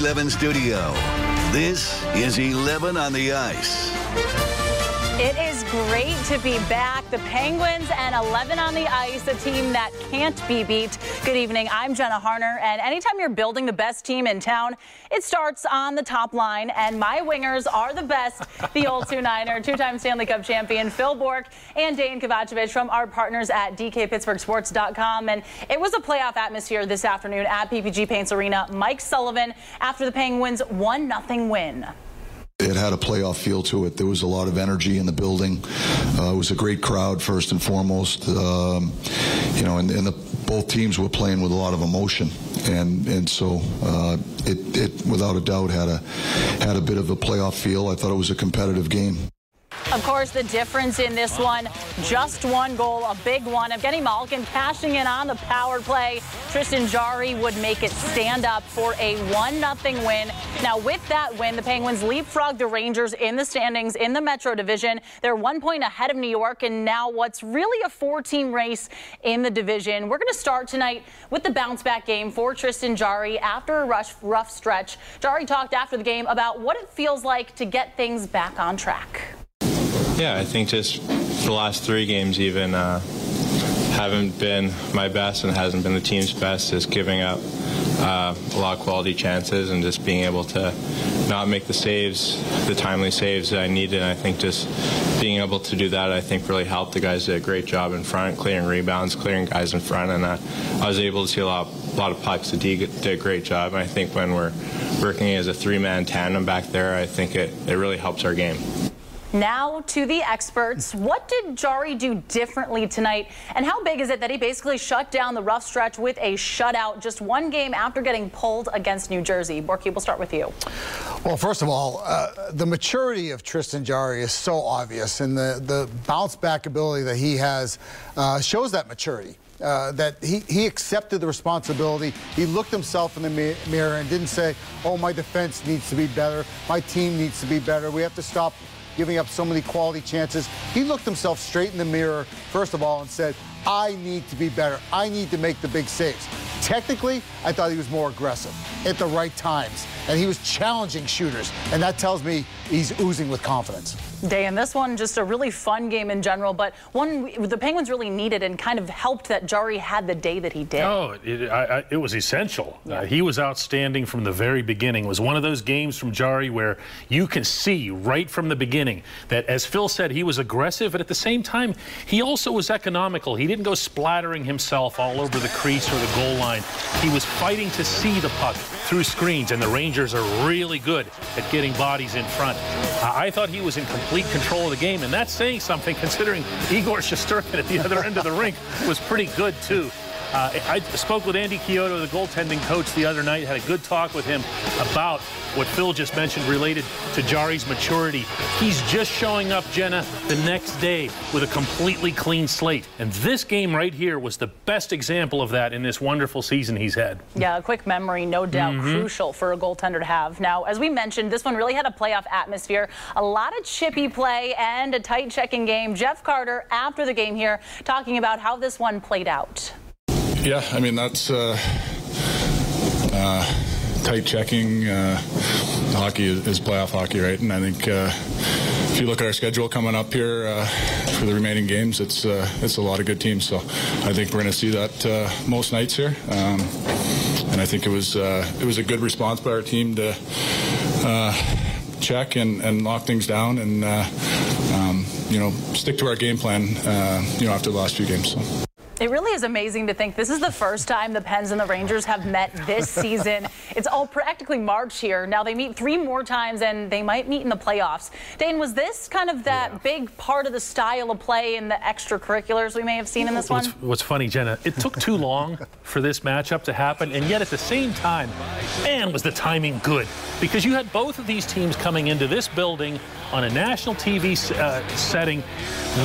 11 studio. This is 11 on the ice. It is great to be back. The Penguins and 11 on the ice, a team that can't be beat. Good evening. I'm Jenna Harner. And anytime you're building the best team in town, it starts on the top line. And my wingers are the best. The old 2-9er, two-time Stanley Cup champion Phil Bourque and Dejan Kovacevic from our partners at DKPittsburghSports.com. And it was a playoff atmosphere this afternoon at PPG Paints Arena. Mike Sullivan after the Penguins' 1-0 win. It had a playoff feel to it. There was a lot of energy in the building. Uh, it was a great crowd, first and foremost. Um, you know, and, and the, both teams were playing with a lot of emotion, and and so uh, it, it without a doubt had a had a bit of a playoff feel. I thought it was a competitive game. Of course, the difference in this one, just one goal, a big one. Evgeny Malkin cashing in on the power play. Tristan Jarry would make it stand up for a 1-0 win. Now, with that win, the Penguins leapfrog the Rangers in the standings in the Metro Division. They're one point ahead of New York, and now what's really a four-team race in the division. We're going to start tonight with the bounce-back game for Tristan Jarry after a rush, rough stretch. Jarry talked after the game about what it feels like to get things back on track. Yeah, I think just the last three games even uh, haven't been my best and hasn't been the team's best. Just giving up uh, a lot of quality chances and just being able to not make the saves, the timely saves that I needed. And I think just being able to do that, I think really helped. The guys did a great job in front, clearing rebounds, clearing guys in front, and uh, I was able to see a lot, a lot of pucks. The D did a great job. I think when we're working as a three-man tandem back there, I think it, it really helps our game. Now to the experts. What did Jarry do differently tonight? And how big is it that he basically shut down the rough stretch with a shutout just one game after getting pulled against New Jersey? Bourque, we'll start with you. Well, first of all, uh, the maturity of Tristan Jarry is so obvious, and the, the bounce back ability that he has uh, shows that maturity. Uh, that he, he accepted the responsibility. He looked himself in the mi mirror and didn't say, oh, my defense needs to be better. My team needs to be better. We have to stop giving up so many quality chances. He looked himself straight in the mirror, first of all, and said, I need to be better. I need to make the big saves. Technically, I thought he was more aggressive at the right times, and he was challenging shooters, and that tells me he's oozing with confidence. Day and this one just a really fun game in general, but one the Penguins really needed and kind of helped that Jarry had the day that he did. Oh, it, I, I, it was essential. Yeah. Uh, he was outstanding from the very beginning. It was one of those games from Jarry where you can see right from the beginning that, as Phil said, he was aggressive, but at the same time, he also was economical. He didn't go splattering himself all over the crease or the goal line. He was fighting to see the puck through screens, and the Rangers are really good at getting bodies in front. Uh, I thought he was in complete control of the game, and that's saying something considering Igor Shesterkin at the other end of the rink was pretty good, too. Uh, I spoke with Andy Chiodo, the goaltending coach, the other night, had a good talk with him about what Phil just mentioned related to Jarry's maturity. He's just showing up, Jenna, the next day with a completely clean slate. And this game right here was the best example of that in this wonderful season he's had. Yeah, a quick memory, no doubt mm -hmm. crucial for a goaltender to have. Now, as we mentioned, this one really had a playoff atmosphere, a lot of chippy play and a tight checking game. Jeff Carter, after the game here, talking about how this one played out. Yeah, I mean, that's uh, uh, tight checking. Uh, hockey is, is, playoff hockey, right? And I think uh, if you look at our schedule coming up here uh, for the remaining games, it's uh, it's a lot of good teams. So I think we're going to see that most nights here. Um, and I think it was it was a good response by our team to check and, and lock things down and um, you know stick to our game plan. you know after the last few games. So. It really is amazing to think this is the first time the Pens and the Rangers have met this season. it's all practically March here. Now they meet three more times and they might meet in the playoffs. Dejan, was this kind of that yeah. big part of the style of play and the extracurriculars we may have seen in this what's, one? What's funny, Jenna, it took too long for this matchup to happen, and yet at the same time, man, was the timing good. Because you had both of these teams coming into this building on a national TV uh, setting,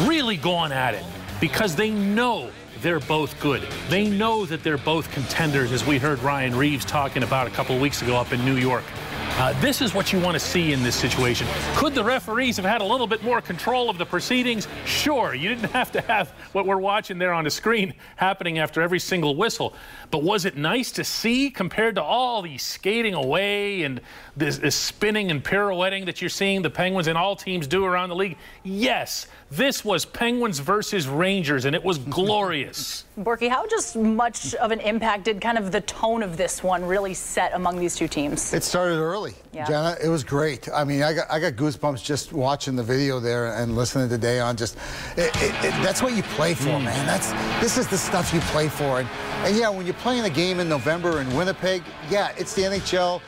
really going at it because they know they're both good. They know that they're both contenders, as we heard Ryan Reaves talking about a couple weeks ago up in New York. Uh, this is what you want to see in this situation. Could the referees have had a little bit more control of the proceedings? Sure. You didn't have to have what we're watching there on the screen happening after every single whistle. But was it nice to see compared to all the skating away and this, this spinning and pirouetting that you're seeing the Penguins and all teams do around the league? Yes, this was Penguins versus Rangers, and it was glorious. Borky, how just much of an impact did kind of the tone of this one really set among these two teams? It started early, Yeah. Jenna. It was great. I mean, I got I got goosebumps just watching the video there and listening to Dejan. Just it, it, it, that's what you play for, Mm. man. That's this is the stuff you play for. And, and yeah, when you're playing a game in November in Winnipeg, yeah, it's the NHL,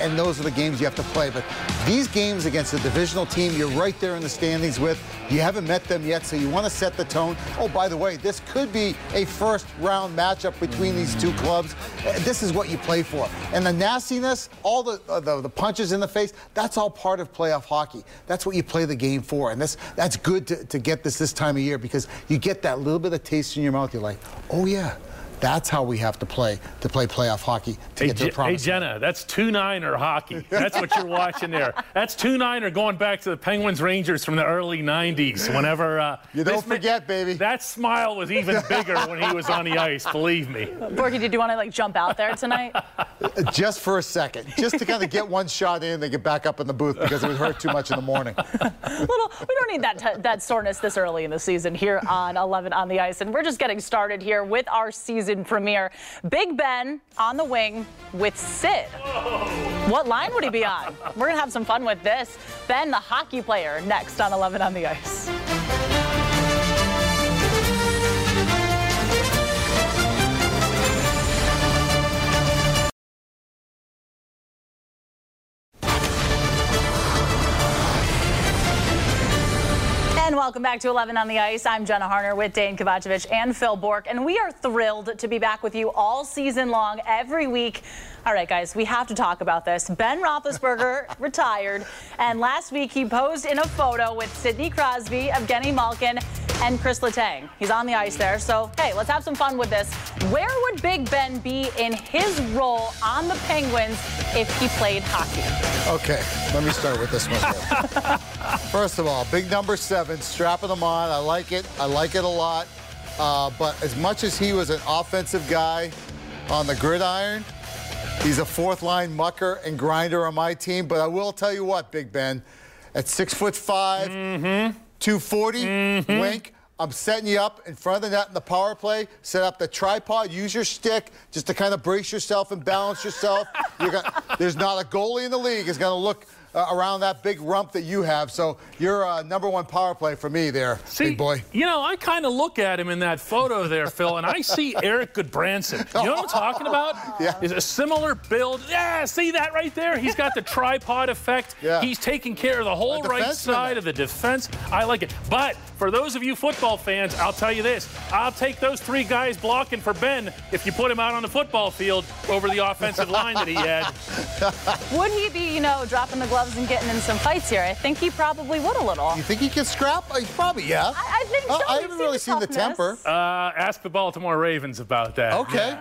and, those are the games you have to play. But these games against a divisional team, you're right there in the standings with. You haven't met them yet, so you want to set the tone. Oh, by the way, this could be a first round matchup between these two clubs. Uh, This is what you play for. And the nastiness, all the, uh, the the punches in the face, that's all part of playoff hockey. That's what you play the game for. And this that's good to, to get this this time of year because you get that little bit of taste in your mouth. You're like, oh yeah, that's how we have to play to play playoff hockey to Hey, get to the Je- hey. Jenna, that's two niner hockey. That's what you're watching there. That's two niner going back to the Penguins Rangers from the early '90s. Whenever uh, You don't this ma- forget, baby. That smile was even bigger when he was on the ice. Believe me. Borky, did you want to like jump out there tonight? just for a second, just to kind of get one shot in, and they get back up in the booth because it would hurt too much in the morning. little, we don't need that t- that soreness this early in the season here on 11 on the ice, and we're just getting started here with our season premiere. Big Ben on the wing with Sid. What line would he be on? We're gonna have some fun with this. Ben, the hockey player, next on 11 on the ice. And welcome back to 11 on the Ice. I'm Jenna Harner with Dejan Kovacevic and Phil Bourque, and we are thrilled to be back with you all season long, every week. All right, guys, we have to talk about this. Ben Roethlisberger retired, and last week he posed in a photo with Sidney Crosby, Evgeny Malkin, and Chris Letang. He's on the ice there, so hey, let's have some fun with this. Where would Big Ben be in his role on the Penguins if he played hockey? Okay, let me start with this one. First of all, big number seven, strapping them on. I like it. I like it a lot. Uh, but as much as he was an offensive guy on the gridiron, he's a fourth line mucker and grinder on my team. But I will tell you what, Big Ben, at six foot 5 Mm-hmm. 240, wink. I'm setting you up in front of the net in the power play. Set up the tripod. Use your stick just to kind of brace yourself and balance yourself. Gonna, there's not a goalie in the league is going to look uh, around that big rump that you have. So you're uh, number one power play for me there, See, big boy. You know, I kind of look at him in that photo there, Phil, and I see Erik Gudbranson. You know what I'm talking about? Yeah. Is a similar build. Yeah, see that right there? He's got the tripod effect. Yeah. He's taking care of the whole A right side then. of the defense. I like it. But for those of you football fans, I'll tell you this. I'll take those three guys blocking for Ben if you put him out on the football field over the offensive line that he had. Would he be, you know, dropping the gloves and getting in some fights here? I think he probably would a little. You think he can scrap? Uh, probably, yeah. I, I think so. Uh, I We've haven't really seen the temper. Uh, ask the Baltimore Ravens about that. Okay.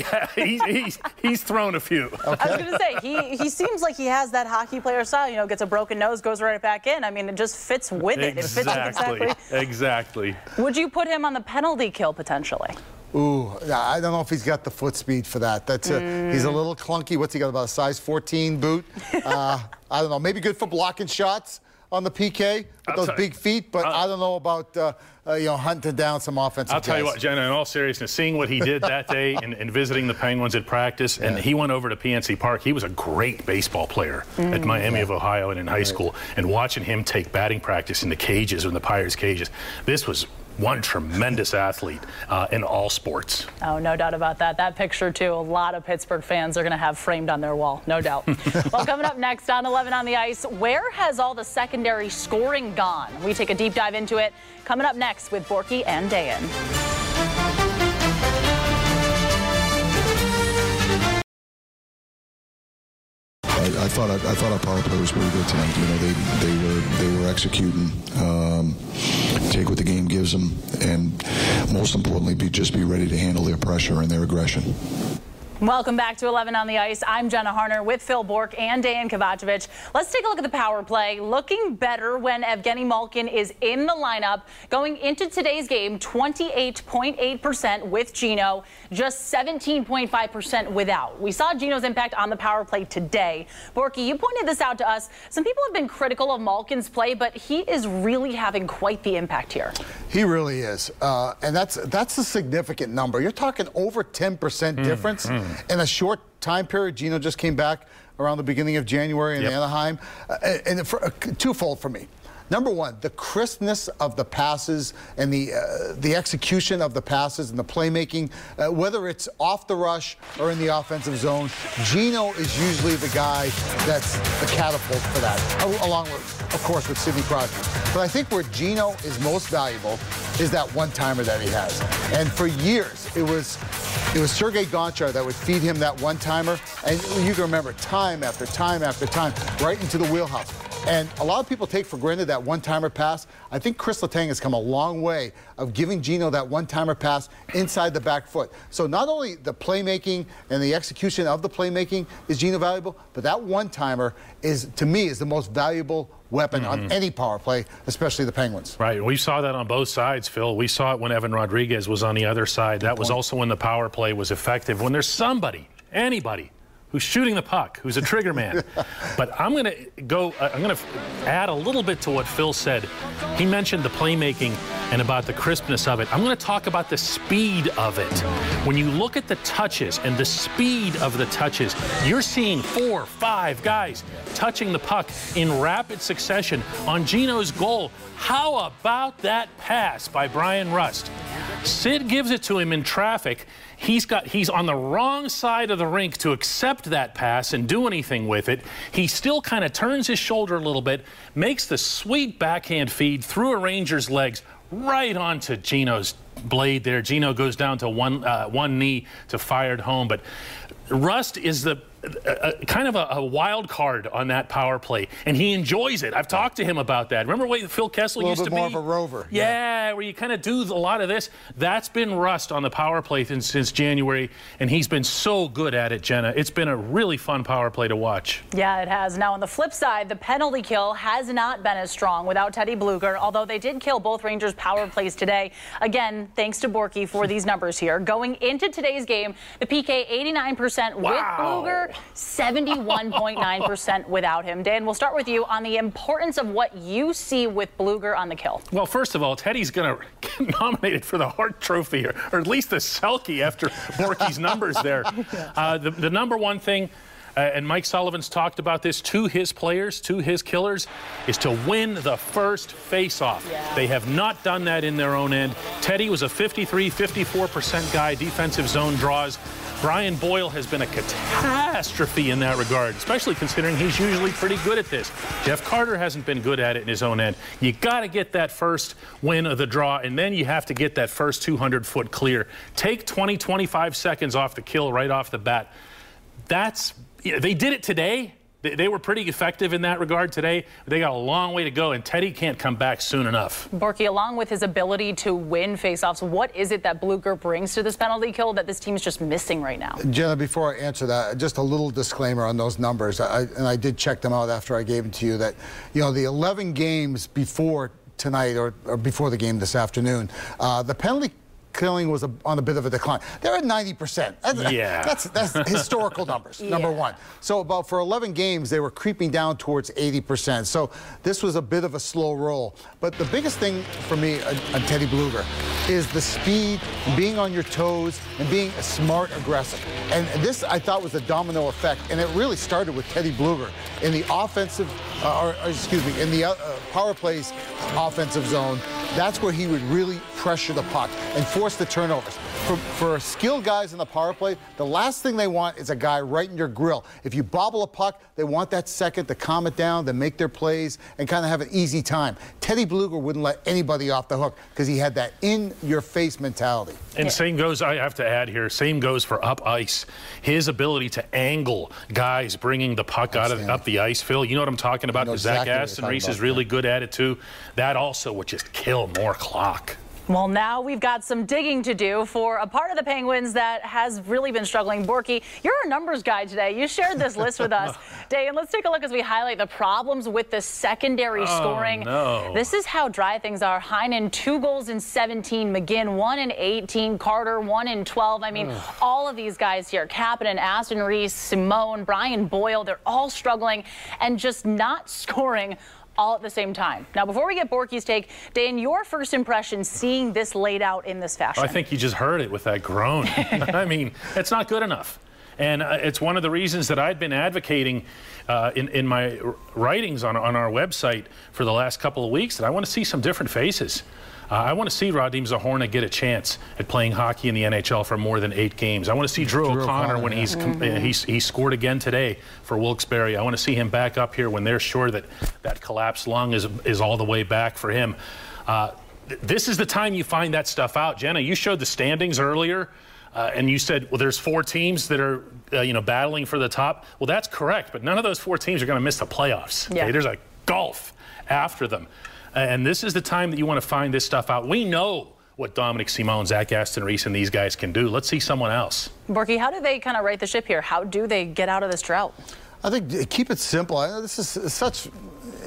Yeah, he's, he's, he's thrown a few. I was going to say, he, he seems like he has that hockey player style. You know, gets a broken nose, goes right back in. I mean, it just fits with it. It fits Exactly. exactly. Exactly. Would you put him on the penalty kill potentially? Ooh, I don't know if he's got the foot speed for that. That's a, he's a little clunky. What's he got? About a size 14 boot. Uh, I don't know. Maybe good for blocking shots on the PK with I'll those big feet, but I don't know about uh, uh, you know hunting down some offensive. I'll tell you what, Jenna, in all seriousness, seeing what he did that day and, and visiting the Penguins at practice, and he went over to PNC Park. He was a great baseball player at Miami of Ohio and in high school. And watching him take batting practice in the cages or in the Pirates' cages, this was one tremendous athlete uh, in all sports. Oh, no doubt about that. That picture, too, a lot of Pittsburgh fans are going to have framed on their wall, no doubt. well, coming up next on 11 on the Ice, where has all the secondary scoring gone? We take a deep dive into it coming up next with Borky and Dejan. Thought I, I thought our power play was pretty good tonight. You know, they they were they were executing, um, take what the game gives them, and most importantly, be just be ready to handle their pressure and their aggression. Welcome back to 11 on the Ice. I'm Jenna Harner with Phil Bourque and Dejan Kovacevic. Let's take a look at the power play. Looking better when Evgeny Malkin is in the lineup. Going into today's game, 28.8% with Gino, just 17.5% without. We saw Gino's impact on the power play today. Borky, you pointed this out to us. Some people have been critical of Malkin's play, but he is really having quite the impact here. He really is. Uh, and that's that's a significant number. You're talking over 10% mm, difference. Mm in a short time period. Gino just came back around the beginning of January in yep. Anaheim, uh, and for, uh, twofold for me. Number one, the crispness of the passes and the uh, the execution of the passes and the playmaking, uh, whether it's off the rush or in the offensive zone, Gino is usually the guy that's the catapult for that, along with, of course, with Sidney Crosby. But I think where Gino is most valuable is that one-timer that he has. And for years, it was it was Sergei Gonchar that would feed him that one-timer, and you can remember time after time after time, right into the wheelhouse. And a lot of people take for granted that one-timer pass. I think Chris Letang has come a long way of giving Gino that one-timer pass inside the back foot. So not only the playmaking and the execution of the playmaking is Gino valuable, but that one-timer is, to me, is the most valuable weapon mm-hmm. on any power play, especially the Penguins. Right. We saw that on both sides, Phil. We saw it when Evan Rodrigues was on the other side. Good that point. was also when the power play was effective. When there's somebody, anybody, who's shooting the puck, who's a trigger man. but I'm going to go, uh, I'm going to add a little bit to what Phil said. He mentioned the playmaking and about the crispness of it. I'm going to talk about the speed of it. When you look at the touches and the speed of the touches, you're seeing four, five guys touching the puck in rapid succession on Gino's goal. How about that pass by Bryan Rust? Sid gives it to him in traffic. He's got he's on the wrong side of the rink to accept that pass and do anything with it. He still kind of turns his shoulder a little bit, makes the sweet backhand feed through a Ranger's legs right onto Gino's blade there. Gino goes down to one uh, one knee to fire it home, but Rust is the a, a, kind of a, a, wild card on that power play, and he enjoys it. I've talked to him about that. Remember what Phil Kessel used to be? A little bit more of a rover. Yeah, yeah, where you kind of do a lot of this. That's been Rust on the power play since, since January, and he's been so good at it, Jenna. It's been a really fun power play to watch. Yeah, it has. Now, on the flip side, the penalty kill has not been as strong without Teddy Blueger, although they did kill both Rangers power plays today. Again, thanks to Borky for these numbers here. Going into today's game, the PK 89% wow. with Blueger, 71.9% without him. Dan, we'll start with you on the importance of what you see with Blueger on the kill. Well, first of all, Teddy's going to get nominated for the Hart Trophy, or, or at least the Selke after Borky's numbers there. Uh, the, the number one thing uh, and Mike Sullivan's talked about this to his players, to his killers, is to win the first faceoff. Yeah. They have not done that in their own end. Teddy was a 53, 54% guy, defensive zone draws. Brian Boyle has been a catastrophe in that regard, especially considering he's usually pretty good at this. Jeff Carter hasn't been good at it in his own end. You got to get that first win of the draw, and then you have to get that first 200 foot clear. Take 20, 25 seconds off the kill right off the bat. That's they did it today. They, they, were pretty effective in that regard today. They got a long way to go, and Teddy can't come back soon enough. Borky, along with his ability to win faceoffs, what is it that Blueger brings to this penalty kill that this team is just missing right now? Jenna, before I answer that, just a little disclaimer on those numbers. I, and I did check them out after I gave them to you. That you know the 11 games before tonight or, or before the game this afternoon, uh, the penalty killing was a, on a bit of a decline. They're at 90%. That's, yeah. That's, that's historical numbers, yeah. number one. So about for 11 games, they were creeping down towards 80%. So this was a bit of a slow roll. But the biggest thing for me on, on Teddy Blueger is the speed, being on your toes, and being a smart, aggressive. And this, I thought, was a domino effect. And it really started with Teddy Blueger in the offensive, uh, or, or, excuse me, in the uh, power plays offensive zone. That's where he would really pressure the puck and force the turnovers. For, for skilled guys in the power play, the last thing they want is a guy right in your grill. If you bobble a puck, they want that second to calm it down, to make their plays, and kind of have an easy time. Teddy Blueger wouldn't let anybody off the hook because he had that in-your-face mentality. And same goes, I have to add here, same goes for up ice. His ability to angle guys bringing the puck out of up the ice, Phil. You know what I'm talking about? Zach exactly Aston Reese is really good at it too. That also would just kill more clock. Well, now we've got some digging to do for a part of the Penguins that has really been struggling. Borky, you're a numbers guy today. You shared this list with us. Dan, let's take a look as we highlight the problems with the secondary oh, scoring. No. This is how dry things are. Heinen, two goals in 17. McGinn, one in 18. Carter, one in 12. I mean, Ugh. all of these guys here, Kapanen, Aston Reese, Simon, Brian Boyle, they're all struggling and just not scoring all at the same time. Now, before we get Borky's take, Dan, your first impression seeing this laid out in this fashion? I think you just heard it with that groan. I mean, it's not good enough. And uh, it's one of the reasons that I've been advocating uh, in, in my writings on, on our website for the last couple of weeks that I want to see some different faces. Uh, I want to see Radim Zohorna get a chance at playing hockey in the NHL for more than eight games. I want to see Drew, Drew O'Connor, when yeah. he's, mm-hmm. he's he scored again today for Wilkes-Barre. I want to see him back up here when they're sure that that collapsed lung is is all the way back for him. Uh, this is the time you find that stuff out. Jenna, you showed the standings earlier. Uh, and you said, well, there's four teams that are, uh, you know, battling for the top. Well, that's correct, but none of those four teams are going to miss the playoffs. Okay? There's a gulf after them. And this is the time that you want to find this stuff out. We know what Dominik Simon, Zach Aston Reese, and these guys can do. Let's see someone else. Borky, how do they kind of right the ship here? How do they get out of this drought? I think keep it simple. This is such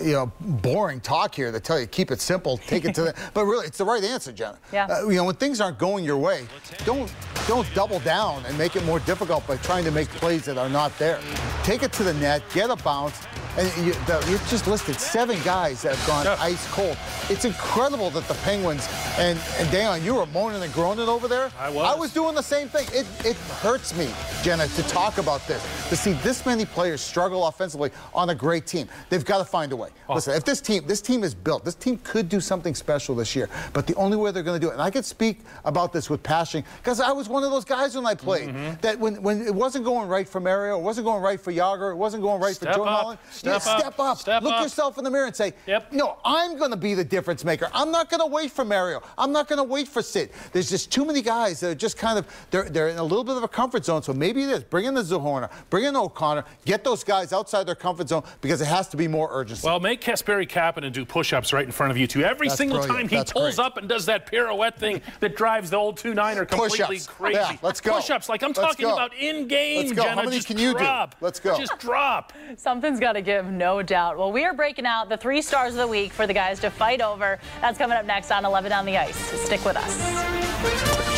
you know, boring talk here to tell you keep it simple, take it to the. but really, it's the right answer, Jenna. Yeah. Uh, you know, when things aren't going your way, don't don't double down and make it more difficult by trying to make plays that are not there. Take it to the net, get a bounce, and you, you just listed seven guys that have gone yeah. ice cold. It's incredible that the Penguins and and Dan, you were moaning and groaning over there. I was. I was doing the same thing. It it hurts me, Jenna, to talk about this, to see this many players struggle offensively on a great team. They've got to find a way. Oh. Listen, if this team this team is built, this team could do something special this year. But the only way they're going to do it, and I can speak about this with passion because I was one of those guys when I played mm-hmm. that when when it wasn't going right for Mario, it wasn't going right for Jagr, it wasn't going right step for Joe Mullen. Step, yeah, up. step up. Step Look up. yourself in the mirror and say, yep. no, I'm going to be the difference maker. I'm not going to wait for Mario. I'm not going to wait for Sid. There's just too many guys that are just kind of they're they're in a little bit of a comfort zone. So maybe it is bring in the Zohorna, bring in O'Connor, get those guys outside their comfort zone because it has to be more urgency. Well, make Kasperi Kapanen do push-ups right in front of you two every That's single brilliant. time he That's pulls great. up and does that pirouette thing that drives the old two niner completely Push-ups. crazy. Yeah, let's go. Push-ups, like I'm Let's talking go. about in-game. Let's go. Jenna, How many just can you drop. do? Let's go. Just drop. Something's got to give, no doubt. Well, we are breaking out the three stars of the week for the guys to fight over. That's coming up next on 11 on the Ice. Stick with us.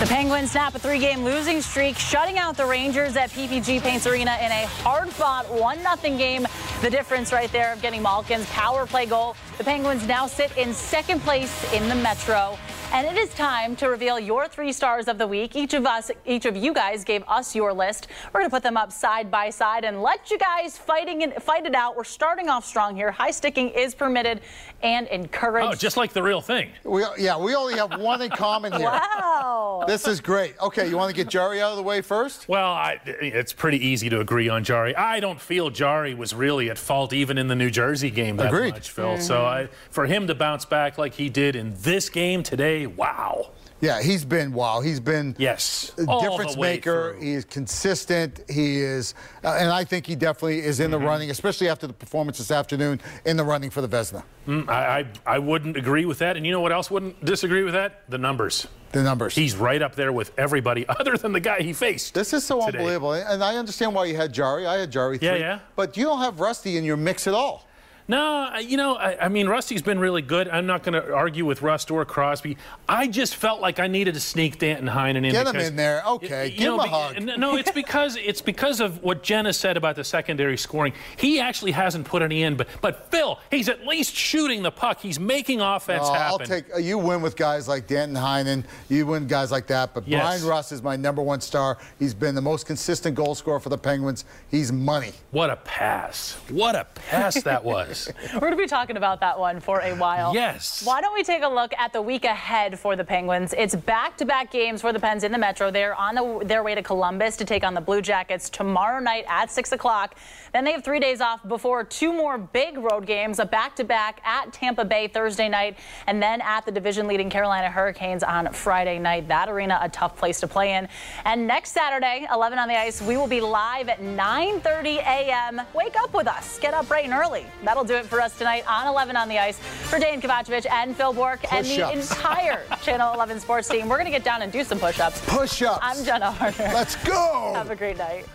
The Penguins snap a three-game losing streak, shutting out the Rangers at PPG Paints Arena in a hard-fought 1-0 game. The difference right there of getting Malkin's power play goal. The Penguins now sit in second place in the Metro. And it is time to reveal your three stars of the week. Each of us, each of you guys gave us your list. We're going to put them up side by side and let you guys fighting and fight it out. We're starting off strong here. High sticking is permitted and encouraged. Oh, just like the real thing. We, yeah, we only have one in common here. Wow. This is great. Okay, you want to get Jarry out of the way first? Well, I, it's pretty easy to agree on Jarry. I don't feel Jarry was really at fault even in the New Jersey game that Agreed. much, Phil. Mm-hmm. So I, for him to bounce back like he did in this game today, wow. Yeah, he's been wow. He's been yes, a difference maker. He is consistent. He is, uh, and I think he definitely is in mm-hmm. the running, especially after the performance this afternoon in the running for the Vezina. Mm, I, I I wouldn't agree with that. And you know what else wouldn't disagree with that? The numbers. The numbers. He's right up there with everybody other than the guy he faced. This is so today. unbelievable. And I understand why you had Jarry. I had Jarry three. Yeah, yeah. But you don't have Rusty in your mix at all. No, you know, I, I, mean, Rusty's been really good. I'm not going to argue with Rust or Crosby. I just felt like I needed to sneak Danton Heinen in. Get him in there, okay. You Give know, him a hug. No, it's because it's because of what Jenna said about the secondary scoring. He actually hasn't put any in, but but Phil, he's at least shooting the puck. He's making offense uh, happen. I'll take uh, you win with guys like Danton Heinen. You win guys like that. But yes. Bryan Rust is my number one star. He's been the most consistent goal scorer for the Penguins. He's money. What a pass! What a pass that was. We're going to be talking about that one for a while. Yes. Why don't we take a look at the week ahead for the Penguins? It's back-to-back games for the Pens in the Metro. They're on the, their way to Columbus to take on the Blue Jackets tomorrow night at 6 o'clock. Then they have three days off before two more big road games, a back-to-back at Tampa Bay Thursday night, and then at the division-leading Carolina Hurricanes on Friday night. That arena, a tough place to play in. And next Saturday, 11 on the ice, we will be live at 9.30 a.m. Wake up with us. Get up bright and early. That'll do it for us tonight on 11 on the ice. For Dejan Kovacevic and Phil Bourque and the entire Channel 11 sports team, we're going to get down and do some push-ups. Push-ups. I'm Jenna Harner. Let's go. Have a great night.